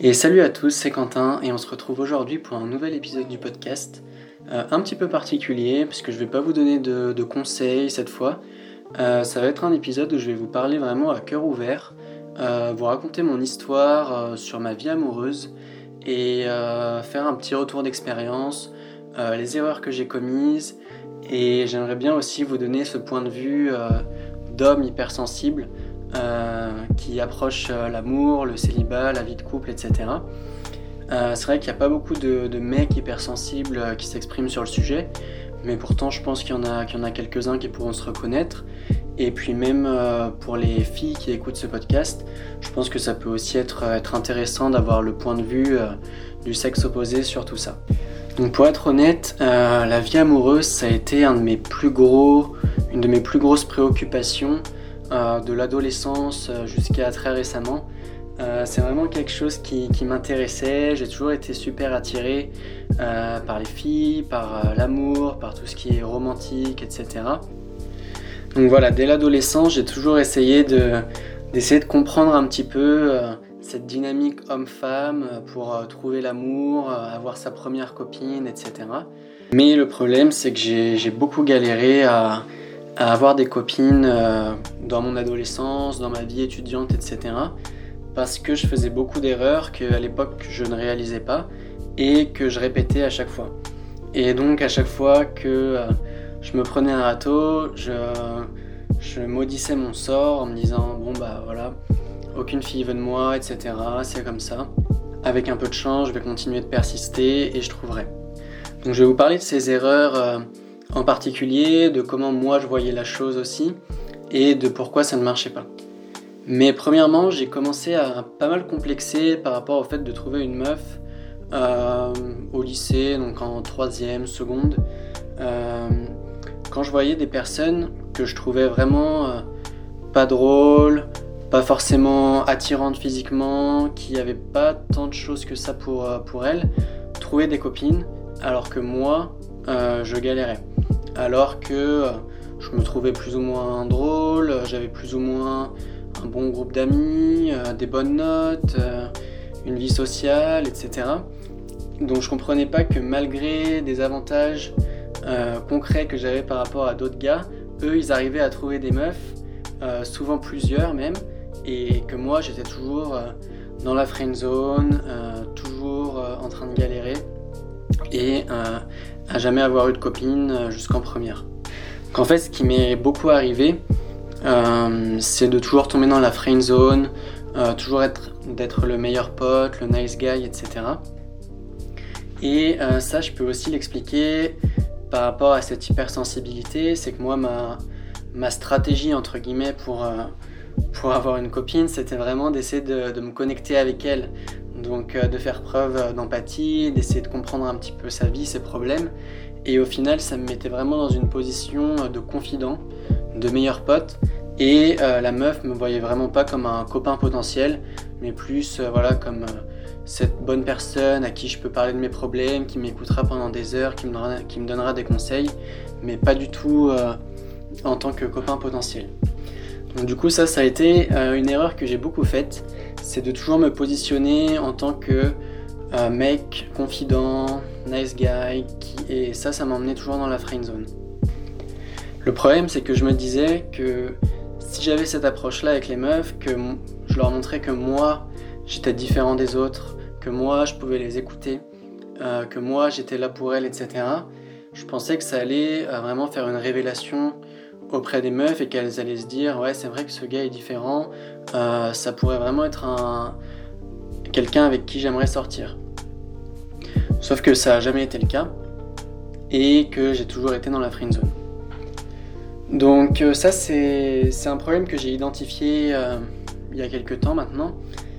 Et salut à tous, c'est Quentin et on se retrouve aujourd'hui pour un nouvel épisode du podcast. Euh, un petit peu particulier puisque je ne vais pas vous donner de, conseils cette fois. Euh, ça va être un épisode où je vais vous parler vraiment à cœur ouvert, euh, vous raconter mon histoire sur ma vie amoureuse et faire un petit retour d'expérience, les erreurs que j'ai commises et j'aimerais bien aussi vous donner ce point de vue d'homme hypersensible qui approche euh, l'amour, le célibat, la vie de couple, etc. Euh, c'est vrai qu'il n'y a pas beaucoup de, mecs hypersensibles qui s'expriment sur le sujet, mais pourtant je pense qu'il y en a, qu'il y en a quelques-uns qui pourront se reconnaître. Et puis même pour les filles qui écoutent ce podcast, je pense que ça peut aussi être, intéressant d'avoir le point de vue du sexe opposé sur tout ça. Donc pour être honnête, la vie amoureuse, ça a été une de mes plus grosses préoccupations euh, de l'adolescence euh, jusqu'à très récemment. Euh, c'est vraiment quelque chose qui, m'intéressait. J'ai toujours été super attiré par les filles, par l'amour, par tout ce qui est romantique, etc. Donc voilà, dès l'adolescence, j'ai toujours essayé d'essayer de comprendre un petit peu cette dynamique homme-femme pour trouver l'amour, avoir sa première copine, etc. Mais le problème, c'est que j'ai beaucoup galéré à, à avoir des copines euh, dans mon adolescence, dans ma vie étudiante, etc. Parce que je faisais beaucoup d'erreurs qu'à l'époque je ne réalisais pas et que je répétais à chaque fois. Et donc à chaque fois que euh, je me prenais un râteau, je, maudissais mon sort en me disant bon bah voilà, aucune fille veut de moi, etc. C'est comme ça. Avec un peu de chance, je vais continuer de persister et je trouverai. Donc je vais vous parler de ces erreurs. Euh, en particulier, de comment moi je voyais la chose aussi et de pourquoi ça ne marchait pas. Mais premièrement, j'ai commencé à pas mal complexer par rapport au fait de trouver une meuf euh, au lycée, donc en troisième, seconde, euh, quand je voyais des personnes que je trouvais vraiment euh, pas drôles, pas forcément attirantes physiquement, qui n'avaient pas tant de choses que ça pour, pour elles, trouver des copines, alors que moi, je galérais alors que euh, je me trouvais plus ou moins drôle, j'avais plus ou moins un bon groupe d'amis, euh, des bonnes notes, euh, une vie sociale, etc. Donc je comprenais pas que malgré des avantages concrets que j'avais par rapport à d'autres gars, eux ils arrivaient à trouver des meufs, souvent plusieurs même, et que moi j'étais toujours dans la friend zone, toujours en train de galérer à jamais avoir eu de copine euh, jusqu'en première. En fait, ce qui m'est beaucoup arrivé, euh, c'est de toujours tomber dans la friend zone, euh, toujours être d'être le meilleur pote, le nice guy, etc. Et ça, je peux aussi l'expliquer par rapport à cette hypersensibilité, c'est que moi, ma stratégie, entre guillemets, pour, pour avoir une copine, c'était vraiment d'essayer de, me connecter avec elle. Donc euh, de faire preuve d'empathie, d'essayer de comprendre un petit peu sa vie, ses problèmes. Et au final, ça me mettait vraiment dans une position de confident, de meilleur pote. Et euh, la meuf me voyait vraiment pas comme un copain potentiel, mais plus euh, voilà comme cette bonne personne à qui je peux parler de mes problèmes, qui m'écoutera pendant des heures, qui me donnera des conseils, mais pas du tout en tant que copain potentiel. Du coup ça, ça a été une erreur que j'ai beaucoup faite c'est de toujours me positionner en tant que euh, mec confident, nice guy, et ça, ça m'emmenait toujours dans la friend zone. Le problème, c'est que je me disais que si j'avais cette approche-là avec les meufs, que je leur montrais que moi, j'étais différent des autres, que moi, je pouvais les écouter, euh, que moi, j'étais là pour elles, etc. Je pensais que ça allait euh, vraiment faire une révélation auprès des meufs et qu'elles allaient se dire ouais c'est vrai que ce gars est différent, euh, ça pourrait vraiment être un quelqu'un avec qui j'aimerais sortir. Sauf que ça n'a jamais été le cas et que j'ai toujours été dans la friend zone. Donc euh, ça c'est un problème que j'ai identifié euh, il y a quelques temps maintenant.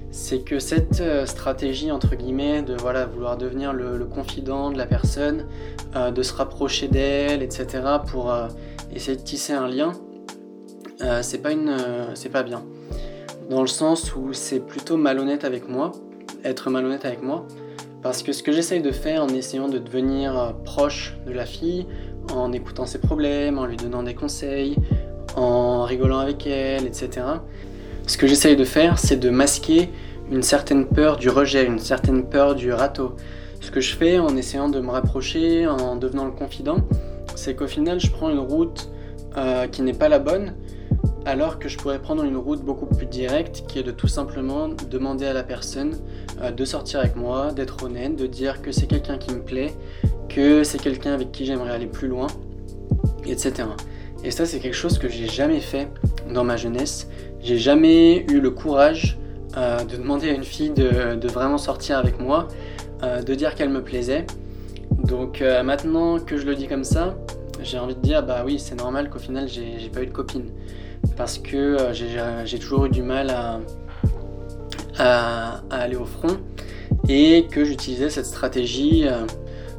C'est que cette stratégie entre guillemets de voilà vouloir devenir le, le confident de la personne, de se rapprocher d'elle, etc. pour essayer de tisser un lien, euh, c'est pas, une, euh, c'est pas bien. Dans le sens où c'est plutôt malhonnête avec moi, être malhonnête avec moi, parce que ce que j'essaye de faire en essayant de devenir euh, proche de la fille, en écoutant ses problèmes, en lui donnant des conseils, en rigolant avec elle, etc. Ce que j'essaye de faire, c'est de masquer une certaine peur du rejet, une certaine peur du râteau. Ce que je fais en essayant de me rapprocher, en devenant le confident, c'est qu'au final, je prends une route euh, qui n'est pas la bonne, alors que je pourrais prendre une route beaucoup plus directe, qui est de tout simplement demander à la personne euh, de sortir avec moi, d'être honnête, de dire que c'est quelqu'un qui me plaît, que c'est quelqu'un avec qui j'aimerais aller plus loin, etc. Et ça, c'est quelque chose que j'ai jamais fait dans ma jeunesse. J'ai jamais eu le courage euh, de demander à une fille de, vraiment sortir avec moi, de dire qu'elle me plaisait. Donc euh, maintenant que je le dis comme ça, j'ai envie de dire bah oui, c'est normal qu'au final j'ai pas eu de copine. Parce que j'ai toujours eu du mal à, aller au front et que j'utilisais cette stratégie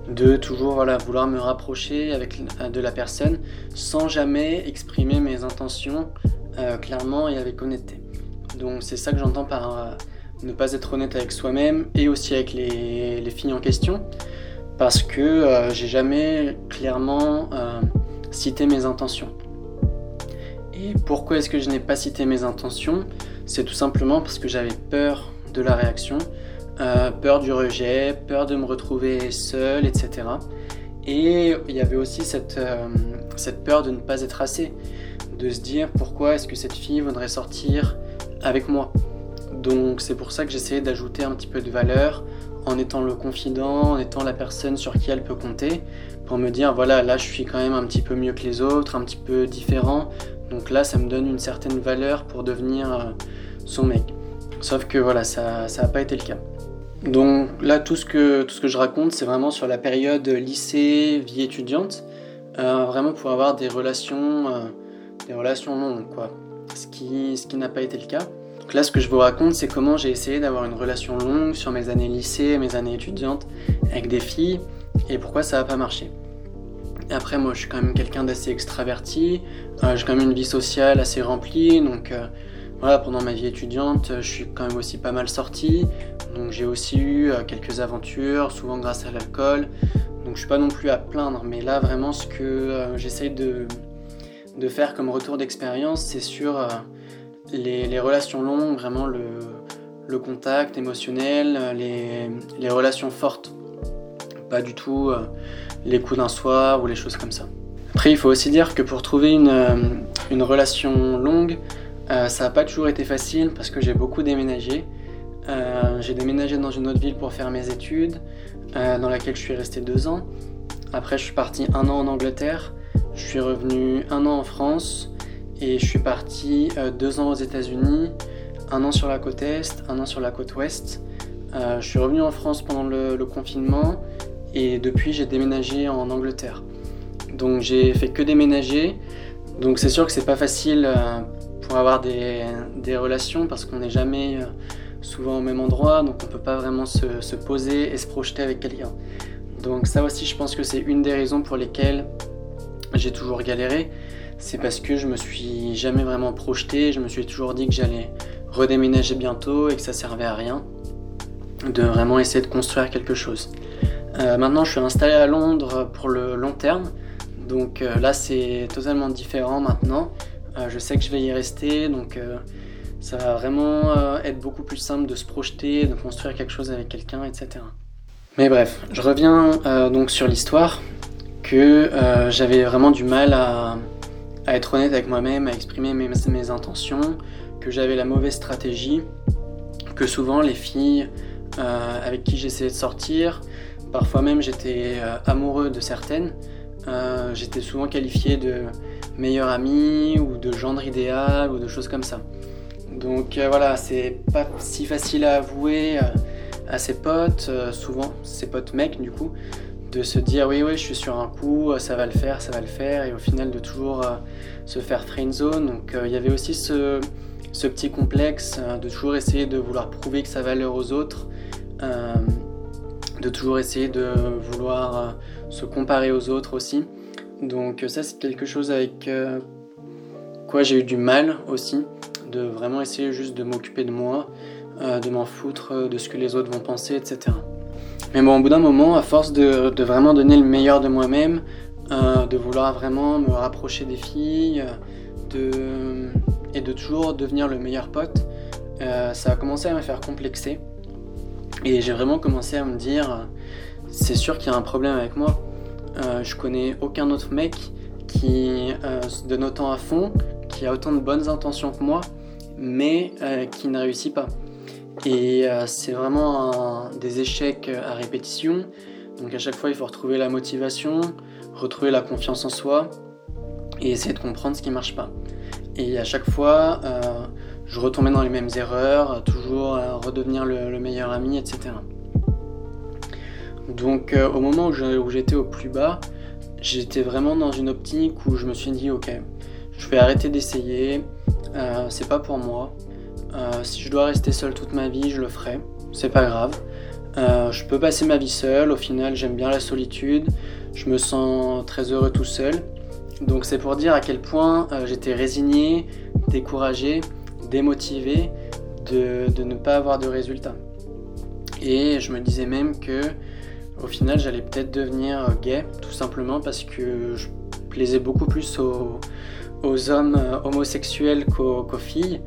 de toujours voilà, vouloir me rapprocher avec, de la personne sans jamais exprimer mes intentions clairement et avec honnêteté. Donc c'est ça que j'entends par euh, ne pas être honnête avec soi-même et aussi avec les, filles en question. Parce que euh, j'ai jamais clairement euh, cité mes intentions. Et pourquoi est-ce que je n'ai pas cité mes intentions? C'est tout simplement parce que j'avais peur de la réaction, peur du rejet, peur de me retrouver seul, etc. Et il y avait aussi cette, cette peur de ne pas être assez, de se dire pourquoi est-ce que cette fille voudrait sortir avec moi. Donc c'est pour ça que j'essayais d'ajouter un petit peu de valeur en étant le confident, en étant la personne sur qui elle peut compter, pour me dire voilà là je suis quand même un petit peu mieux que les autres, un petit peu différent, donc là ça me donne une certaine valeur pour devenir euh, son mec. Sauf que voilà ça n'a pas été le cas. Donc là tout ce que, tout ce que je raconte c'est vraiment sur la période lycée, vie étudiante, euh, vraiment pour avoir des relations, euh, des relations longues quoi ce qui, ce qui n'a pas été le cas. Donc là, ce que je vous raconte, c'est comment j'ai essayé d'avoir une relation longue sur mes années lycée, mes années étudiantes avec des filles, et pourquoi ça n'a pas marché. après, moi, je suis quand même quelqu'un d'assez extraverti, euh, j'ai quand même une vie sociale assez remplie, donc euh, voilà, pendant ma vie étudiante, je suis quand même aussi pas mal sorti, donc j'ai aussi eu euh, quelques aventures, souvent grâce à l'alcool, donc je suis pas non plus à plaindre, mais là, vraiment, ce que j'essaye de de faire comme retour d'expérience, c'est sur euh, les, relations longues, vraiment le, contact émotionnel, les, relations fortes. Pas du tout euh, les coups d'un soir ou les choses comme ça. Après, il faut aussi dire que pour trouver une, euh, relation longue, ça n'a pas toujours été facile parce que j'ai beaucoup déménagé. j'ai déménagé dans une autre ville pour faire mes études, dans laquelle je suis resté deux ans. Après, je suis parti un an en Angleterre. Je suis revenu un an en France et je suis parti euh, deux ans aux États-Unis, un an sur la côte Est, un an sur la côte Ouest. Euh, je suis revenu en France pendant le, confinement et depuis j'ai déménagé en Angleterre. Donc j'ai fait que déménager. Donc c'est sûr que c'est pas facile euh, pour avoir des, relations parce qu'on n'est jamais souvent au même endroit, donc on peut pas vraiment se, se poser et se projeter avec quelqu'un. Donc ça aussi je pense que c'est une des raisons pour lesquelles j'ai toujours galéré, c'est parce que je me suis jamais vraiment projeté, je me suis toujours dit que j'allais redéménager bientôt et que ça servait à rien de vraiment essayer de construire quelque chose. Euh, maintenant, je suis installé à Londres pour le long terme, donc euh, là c'est totalement différent maintenant. Euh, je sais que je vais y rester, donc ça va vraiment être beaucoup plus simple de se projeter, de construire quelque chose avec quelqu'un, etc. Mais bref, je reviens donc sur l'histoire que j'avais vraiment du mal à, être honnête avec moi-même, à exprimer mes, intentions, que j'avais la mauvaise stratégie, que souvent les filles euh, avec qui j'essayais de sortir, parfois même j'étais euh, amoureux de certaines, j'étais souvent qualifié de meilleur ami ou de gendre idéal ou de choses comme ça. Donc voilà, c'est pas si facile à avouer à ses potes, souvent ses potes mecs du coup, de se dire oui oui je suis sur un coup, ça va le faire, ça va le faire et au final de toujours euh, se faire zone. Donc euh, il y avait aussi ce, petit complexe euh, de toujours essayer de vouloir prouver que ça valeur aux autres, de toujours essayer de vouloir se comparer aux autres aussi. Donc ça c'est quelque chose avec quoi j'ai eu du mal aussi, de vraiment essayer juste de m'occuper de moi, de m'en foutre de ce que les autres vont penser, etc. Mais bon, au bout d'un moment, à force de, vraiment donner le meilleur de moi-même, euh, de vouloir vraiment me rapprocher des filles, et de toujours devenir le meilleur pote, ça a commencé à me faire complexer. Et j'ai vraiment commencé à me dire, c'est sûr qu'il y a un problème avec moi. je connais aucun autre mec qui donne autant à fond, qui a autant de bonnes intentions que moi, mais qui ne réussit pas. Et c'est vraiment des échecs à répétition. Donc à chaque fois, il faut retrouver la motivation, retrouver la confiance en soi et essayer de comprendre ce qui ne marche pas. Et à chaque fois, euh, je retombais dans les mêmes erreurs, toujours à redevenir le, meilleur ami, etc. Donc euh, au moment où j'étais au plus bas, j'étais vraiment dans une optique où je me suis dit ok, je vais arrêter d'essayer, euh, c'est pas pour moi. Si je dois rester seul toute ma vie, je le ferai, c'est pas grave. Euh, je peux passer ma vie seule, au final j'aime bien la solitude, je me sens très heureux tout seul. Donc c'est pour dire à quel point euh, j'étais résigné, découragé, démotivé de, ne pas avoir de résultats. Et je me disais même que au final j'allais peut-être devenir euh, gay, tout simplement parce que je plaisais beaucoup plus aux, hommes homosexuels qu'aux filles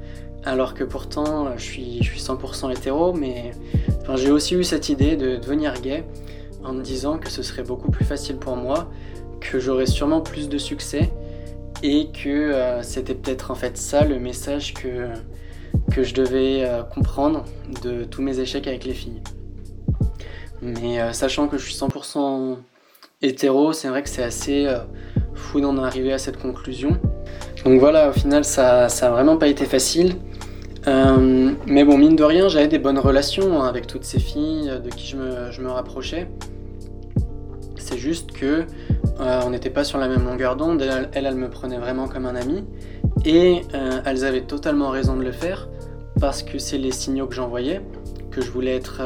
alors que pourtant je suis, je suis 100% hétéro, mais j'ai aussi eu cette idée de devenir gay en me disant que ce serait beaucoup plus facile pour moi, que j'aurais sûrement plus de succès et que euh, c'était peut-être en fait ça le message que, que je devais euh, comprendre de tous mes échecs avec les filles. Mais euh, sachant que je suis 100% hétéro, c'est vrai que c'est assez fou d'en arriver à cette conclusion. Donc voilà, au final, ça n'a vraiment pas été facile. Euh, mais bon, mine de rien, j'avais des bonnes relations avec toutes ces filles de qui je me, rapprochais. C'est juste que euh, on n'était pas sur la même longueur d'onde. Elle, elle, me prenait vraiment comme un ami. Et euh, elles avaient totalement raison de le faire parce que c'est les signaux que j'envoyais, que je voulais être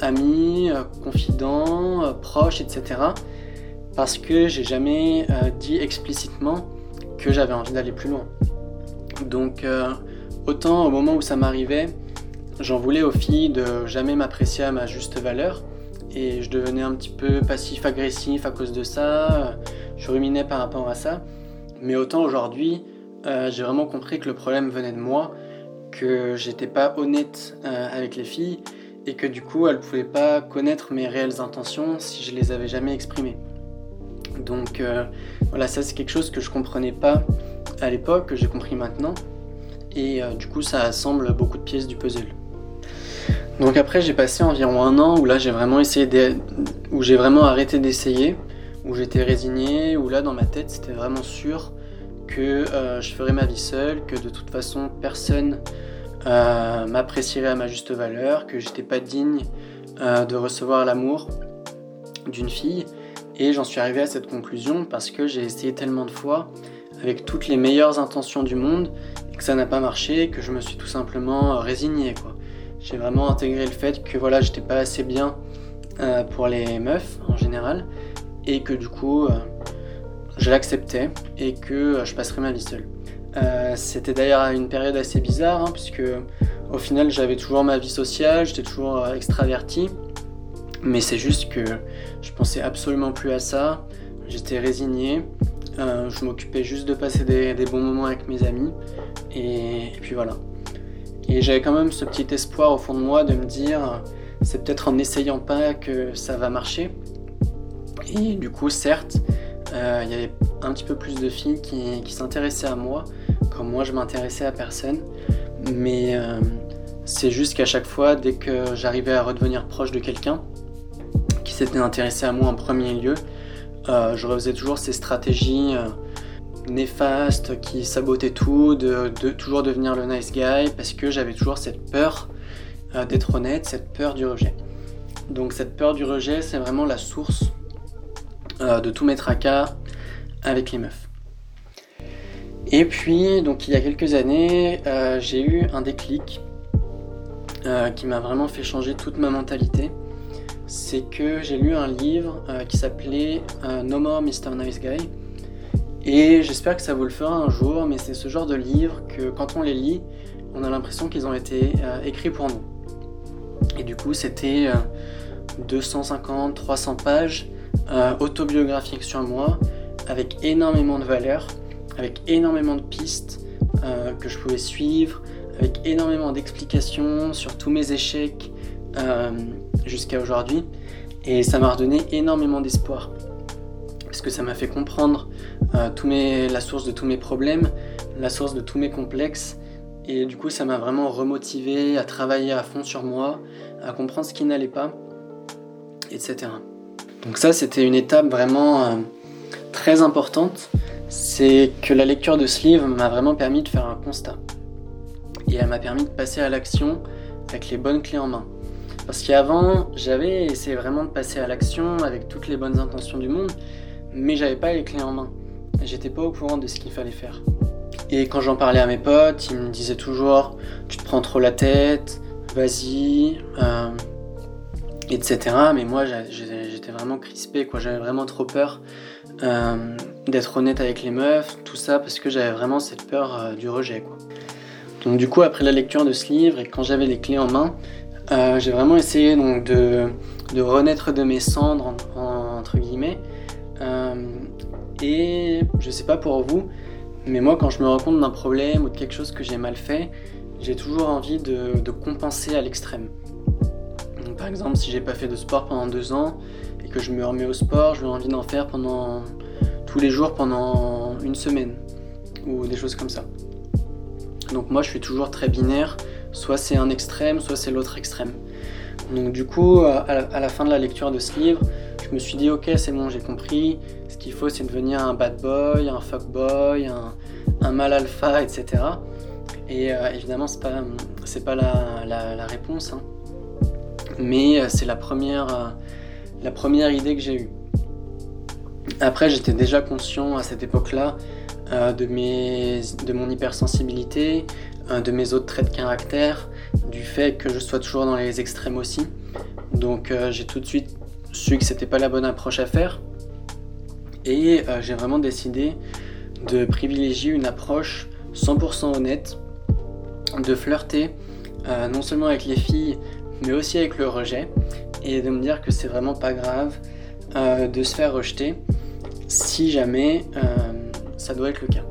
ami, confident, proche, etc. Parce que j'ai jamais dit explicitement que j'avais envie d'aller plus loin. Donc Autant au moment où ça m'arrivait, j'en voulais aux filles de jamais m'apprécier à ma juste valeur et je devenais un petit peu passif-agressif à cause de ça, je ruminais par rapport à ça. Mais autant aujourd'hui, euh, j'ai vraiment compris que le problème venait de moi, que j'étais pas honnête euh, avec les filles et que du coup elles pouvaient pas connaître mes réelles intentions si je les avais jamais exprimées. Donc euh, voilà, ça c'est quelque chose que je comprenais pas à l'époque, que j'ai compris maintenant et euh, du coup ça assemble beaucoup de pièces du puzzle. Donc après j'ai passé environ un an où là j'ai vraiment essayé arrêté d'essayer, où j'étais résigné, où là dans ma tête c'était vraiment sûr que euh, je ferais ma vie seule, que de toute façon personne euh, m'apprécierait à ma juste valeur, que j'étais pas digne de recevoir l'amour d'une fille. Et j'en suis arrivé à cette conclusion parce que j'ai essayé tellement de fois avec toutes les meilleures intentions du monde que ça n'a pas marché, que je me suis tout simplement résigné. Quoi. J'ai vraiment intégré le fait que voilà, j'étais pas assez bien euh, pour les meufs en général, et que du coup, euh, je l'acceptais et que euh, je passerais ma vie seule. C'était d'ailleurs une période assez bizarre, hein, puisque au final, j'avais toujours ma vie sociale, j'étais toujours extraverti, mais c'est juste que je pensais absolument plus à ça. J'étais résigné, je m'occupais juste de passer des, bons moments avec mes amis. Et, puis voilà. Et j'avais quand même ce petit espoir au fond de moi de me dire, c'est peut-être en n'essayant pas que ça va marcher. Et du coup, certes, euh, il y avait un petit peu plus de filles qui, s'intéressaient à moi, comme moi je m'intéressais à personne. Mais euh, c'est juste qu'à chaque fois, dès que j'arrivais à redevenir proche de quelqu'un qui s'était intéressé à moi en premier lieu, euh, je refaisais toujours ces stratégies néfaste, qui sabotait tout, de, toujours devenir le nice guy, parce que j'avais toujours cette peur euh, d'être honnête, cette peur du rejet. Donc cette peur du rejet, c'est vraiment la source euh, de tous mes tracas avec les meufs. Et puis, donc il y a quelques années, euh, j'ai eu un déclic qui m'a vraiment fait changer toute ma mentalité. C'est que j'ai lu un livre qui s'appelait No More Mr. Nice Guy et j'espère que ça vous le fera un jour, mais c'est ce genre de livre que quand on les lit, on a l'impression qu'ils ont été euh, écrits pour nous. Et du coup, c'était 250, euh, 300 pages euh, autobiographiques sur moi, avec énormément de valeurs, avec énormément de pistes que je pouvais suivre, avec énormément d'explications sur tous mes échecs jusqu'à aujourd'hui. Et ça m'a redonné énormément d'espoir. Parce que ça m'a fait comprendre tous mes, la source de tous mes problèmes, la source de tous mes complexes. Et du coup, ça m'a vraiment remotivé à travailler à fond sur moi, à comprendre ce qui n'allait pas, etc. Donc ça, c'était une étape vraiment euh, très importante. C'est que la lecture de ce livre m'a vraiment permis de faire un constat. Et elle m'a permis de passer à l'action avec les bonnes clés en main. Parce qu'avant, j'avais essayé vraiment de passer à l'action avec toutes les bonnes intentions du monde, mais j'avais pas les clés en main. J'étais pas au courant de ce qu'il fallait faire. Et quand j'en parlais à mes potes, ils me disaient toujours Tu te prends trop la tête, vas-y, euh, etc. Mais moi, j'étais vraiment crispé. J'avais vraiment trop peur euh, d'être honnête avec les meufs, tout ça, parce que j'avais vraiment cette peur euh, du rejet. Donc, du coup, après la lecture de ce livre et quand j'avais les clés en main, j'ai vraiment essayé donc, de, de, renaître de mes cendres, entre guillemets. et je sais pas pour vous, mais moi, quand je me rends compte d'un problème ou de quelque chose que j'ai mal fait, j'ai toujours envie de, compenser à l'extrême. Par exemple, si j'ai pas fait de sport pendant deux ans et que je me remets au sport, j'ai envie d'en faire pendant tous les jours pendant une semaine ou des choses comme ça. Donc moi, je suis toujours très binaire. Soit c'est un extrême, soit c'est l'autre extrême. Donc du coup, à la, fin de la lecture de ce livre, je me suis dit ok, c'est bon, j'ai compris. Ce qu'il faut, c'est devenir un bad boy, un fuck boy, un, un mal alpha, etc. Et euh, évidemment, c'est pas, c'est pas la, réponse, hein. mais euh, c'est la première, euh, la première idée que j'ai eue. Après, j'étais déjà conscient à cette époque-là de, mes, de mon hypersensibilité, de mes autres traits de caractère, du fait que je sois toujours dans les extrêmes aussi. Donc, j'ai tout de suite su que c'était pas la bonne approche à faire. Et j'ai vraiment décidé de privilégier une approche 100% honnête, de flirter euh, non seulement avec les filles, mais aussi avec le rejet, et de me dire que c'est vraiment pas grave euh, de se faire rejeter si jamais euh, ça doit être le cas.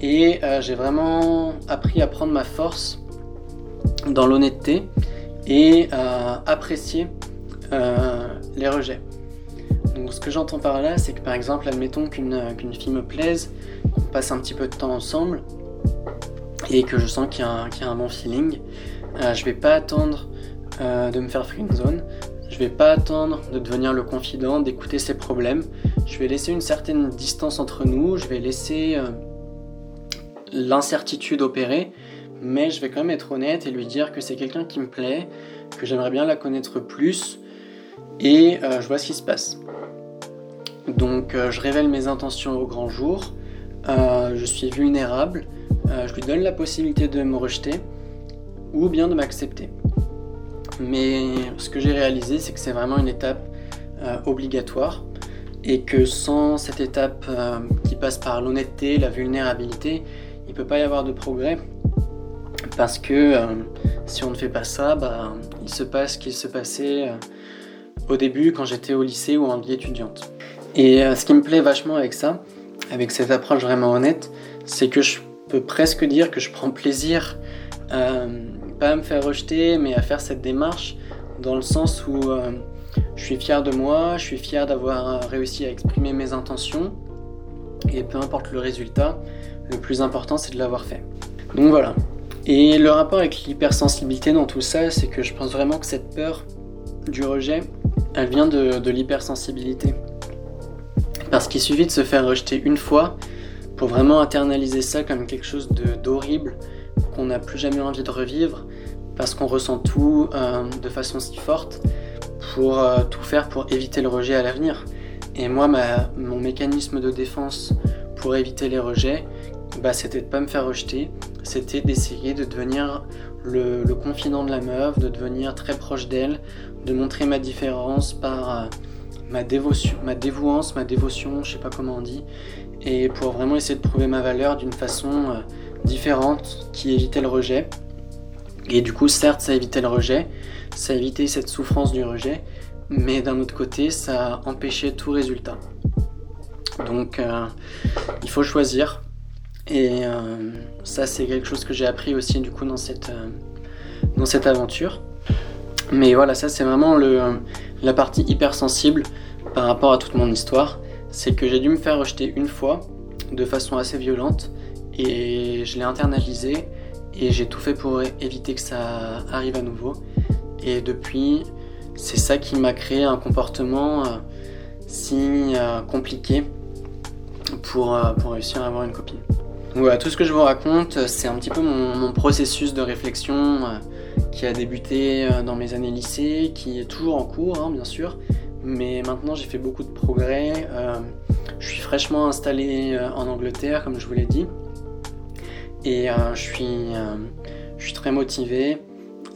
Et j'ai vraiment appris à prendre ma force dans l'honnêteté et à apprécier les rejets. Donc ce que j'entends par là, c'est que par exemple, admettons qu'une fille me plaise, qu'on passe un petit peu de temps ensemble, et que je sens qu'il y, a un bon feeling, euh, je vais pas attendre euh, de me faire zone, je vais pas attendre de devenir le confident, d'écouter ses problèmes, je vais laisser une certaine distance entre nous, je vais laisser euh, l'incertitude opérer, mais je vais quand même être honnête et lui dire que c'est quelqu'un qui me plaît, que j'aimerais bien la connaître plus, et je vois ce qui se passe. Donc euh, je révèle mes intentions au grand jour, euh, je suis vulnérable, euh, je lui donne la possibilité de me rejeter ou bien de m'accepter. Mais ce que j'ai réalisé, c'est que c'est vraiment une étape obligatoire et que sans cette étape qui passe par l'honnêteté, la vulnérabilité, il peut pas y avoir de progrès. Parce que si on ne fait pas ça, bah, il se passe ce qu'il se passait au début quand j'étais au lycée ou en vie étudiante. Et euh, ce qui me plaît vachement avec ça, avec cette approche vraiment honnête, c'est que je peux presque dire que je prends plaisir, euh, pas à me faire rejeter, mais à faire cette démarche, dans le sens où euh, je suis fier de moi, je suis fier d'avoir réussi à exprimer mes intentions, et peu importe le résultat, le plus important c'est de l'avoir fait. Donc voilà. Et le rapport avec l'hypersensibilité dans tout ça, c'est que je pense vraiment que cette peur du rejet, elle vient de, l'hypersensibilité. Parce qu'il suffit de se faire rejeter une fois pour vraiment internaliser ça comme quelque chose d'horrible qu'on n'a plus jamais envie de revivre parce qu'on ressent tout euh, de façon si forte pour euh, tout faire pour éviter le rejet à l'avenir. Et moi, mon mécanisme de défense pour éviter les rejets, bah, c'était de pas me faire rejeter, c'était d'essayer de devenir le, confident de la meuf, de devenir très proche d'elle, de montrer ma différence par euh, ma dévotion, ma dévouance, ma dévotion, je sais pas comment on dit, et pour vraiment essayer de prouver ma valeur d'une façon euh, différente qui évitait le rejet. Et du coup, certes, ça évitait le rejet, ça évitait cette souffrance du rejet, mais d'un autre côté, ça empêchait tout résultat. Donc, euh, il faut choisir. Et ça, c'est quelque chose que j'ai appris aussi du coup dans cette, dans cette aventure. Mais voilà, ça c'est vraiment le, la partie hypersensible par rapport à toute mon histoire. C'est que j'ai dû me faire rejeter une fois de façon assez violente et je l'ai internalisé et j'ai tout fait pour éviter que ça arrive à nouveau. Et depuis, c'est ça qui m'a créé un comportement euh, si euh, compliqué pour, euh, pour réussir à avoir une copine. Voilà, tout ce que je vous raconte, c'est un petit peu mon, processus de réflexion qui a débuté euh, dans mes années lycée, qui est toujours en cours, hein, bien sûr. Mais maintenant, j'ai fait beaucoup de progrès. Euh, je suis fraîchement installé euh, en Angleterre, comme je vous l'ai dit. Et je, suis, je suis très motivé.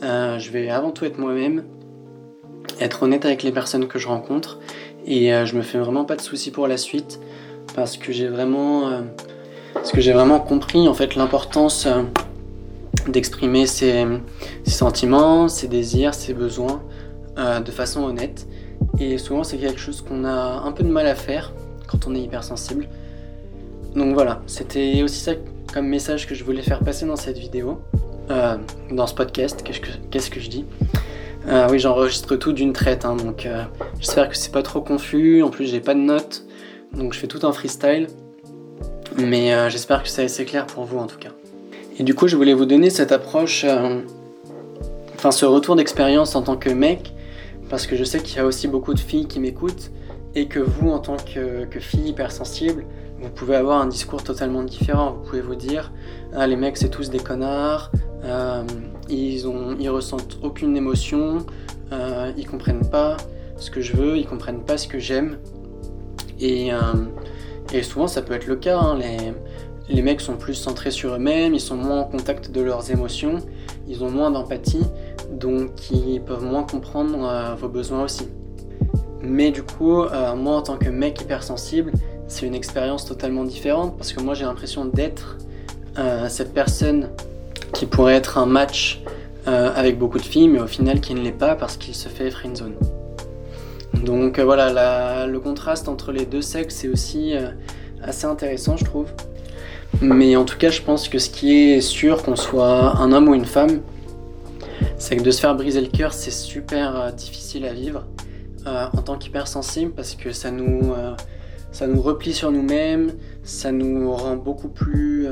je vais avant tout être moi-même, être honnête avec les personnes que je rencontre. Et je me fais vraiment pas de soucis pour la suite parce que j'ai vraiment, parce que j'ai vraiment compris en fait l'importance d'exprimer ses, sentiments, ses désirs, ses besoins euh, de façon honnête. Et souvent, c'est quelque chose qu'on a un peu de mal à faire quand on est hypersensible. Donc voilà, c'était aussi ça comme message que je voulais faire passer dans cette vidéo, euh, dans ce podcast. Qu'est-ce que, je dis? Euh, Oui, j'enregistre tout d'une traite, hein, donc j'espère que c'est pas trop confus. En plus, j'ai pas de notes, donc je fais tout en freestyle. Mais j'espère que c'est assez clair pour vous en tout cas. Et du coup, je voulais vous donner cette approche, euh, enfin ce retour d'expérience en tant que mec, parce que je sais qu'il y a aussi beaucoup de filles qui m'écoutent, et que vous, en tant que, fille hypersensible, vous pouvez avoir un discours totalement différent. Vous pouvez vous dire, ah, les mecs c'est tous des connards, euh, ils, ont, ils ressentent aucune émotion, euh, ils comprennent pas ce que je veux, ils comprennent pas ce que j'aime. Et, et, souvent ça peut être le cas. Hein, les, les mecs sont plus centrés sur eux-mêmes, ils sont moins en contact de leurs émotions, ils ont moins d'empathie, donc ils peuvent moins comprendre euh, vos besoins aussi. Mais du coup, euh, moi en tant que mec hypersensible, c'est une expérience totalement différente parce que moi j'ai l'impression d'être euh, cette personne qui pourrait être un match avec beaucoup de filles, mais au final qui ne l'est pas parce qu'il se fait friendzone. Donc voilà, le contraste entre les deux sexes est aussi assez intéressant, je trouve. Mais en tout cas, je pense que ce qui est sûr, qu'on soit un homme ou une femme, c'est que de se faire briser le cœur, c'est super euh, difficile à vivre euh, en tant qu'hypersensible parce que ça nous, euh, replie sur nous-mêmes, ça nous rend beaucoup plus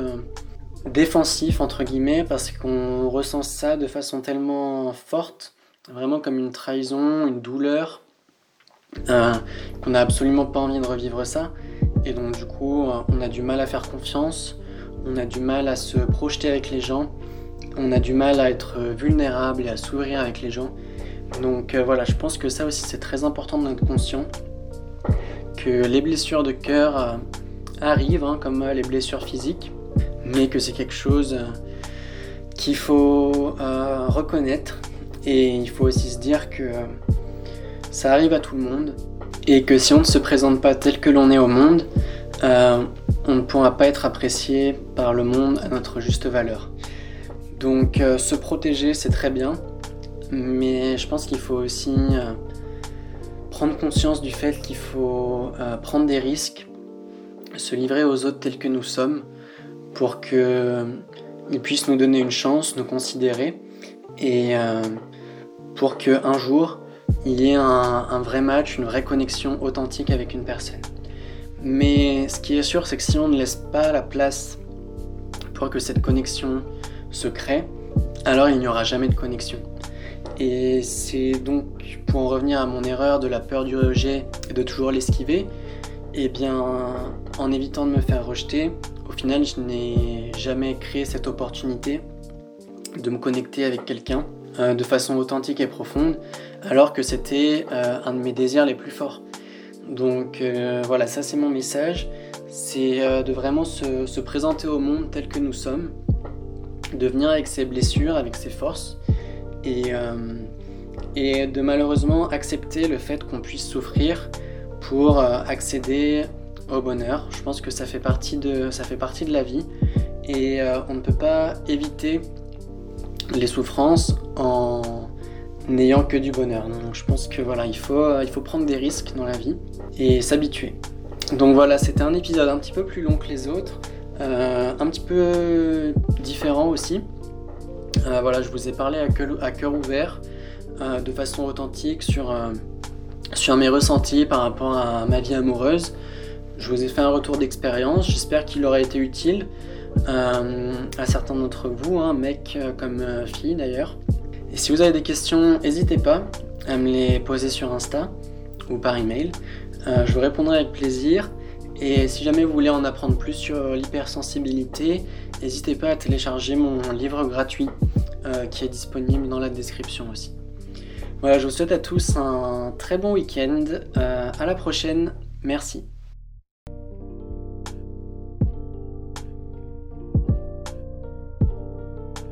défensif entre guillemets parce qu'on ressent ça de façon tellement forte, vraiment comme une trahison, une douleur, qu'on n'a absolument pas envie de revivre ça. Et donc du coup, on a du mal à faire confiance, on a du mal à se projeter avec les gens, on a du mal à être vulnérable et à s'ouvrir avec les gens. Donc euh, voilà, je pense que ça aussi c'est très important d'être conscient que les blessures de cœur euh, arrivent hein, comme euh, les blessures physiques, mais que c'est quelque chose qu'il faut reconnaître et il faut aussi se dire que ça arrive à tout le monde et que si on ne se présente pas tel que l'on est au monde, euh, on ne pourra pas être apprécié par le monde à notre juste valeur. Donc euh, se protéger, c'est très bien, mais je pense qu'il faut aussi euh, prendre conscience du fait qu'il faut prendre des risques, se livrer aux autres tels que nous sommes, pour qu'ils puissent nous donner une chance, nous considérer, et pour qu'un jour, il y ait un, vrai match, une vraie connexion authentique avec une personne. Mais ce qui est sûr, c'est que si on ne laisse pas la place pour que cette connexion se crée, alors il n'y aura jamais de connexion. Et c'est donc pour en revenir à mon erreur de la peur du rejet et de toujours l'esquiver, eh bien en évitant de me faire rejeter, au final je n'ai jamais créé cette opportunité de me connecter avec quelqu'un euh, de façon authentique et profonde, alors que c'était euh, un de mes désirs les plus forts. Donc euh, voilà, ça c'est mon message, c'est de vraiment se, présenter au monde tel que nous sommes, de venir avec ses blessures, avec ses forces, et, de malheureusement accepter le fait qu'on puisse souffrir pour accéder au bonheur. Je pense que ça fait partie de la vie, et on ne peut pas éviter les souffrances en n'ayant que du bonheur. Donc je pense que voilà, il faut, il faut prendre des risques dans la vie et s'habituer. Donc voilà, c'était un épisode un petit peu plus long que les autres. un petit peu différent aussi. voilà, je vous ai parlé à cœur, ouvert, de façon authentique sur, sur mes ressentis par rapport à ma vie amoureuse. Je vous ai fait un retour d'expérience, j'espère qu'il aura été utile à certains d'entre vous, hein, mecs comme filles d'ailleurs. Et si vous avez des questions, n'hésitez pas à me les poser sur Insta ou par email. Euh, je vous répondrai avec plaisir. Et si jamais vous voulez en apprendre plus sur l'hypersensibilité, n'hésitez pas à télécharger mon livre gratuit euh, qui est disponible dans la description aussi. Voilà, je vous souhaite à tous un très bon week-end. Euh, à la prochaine. Merci.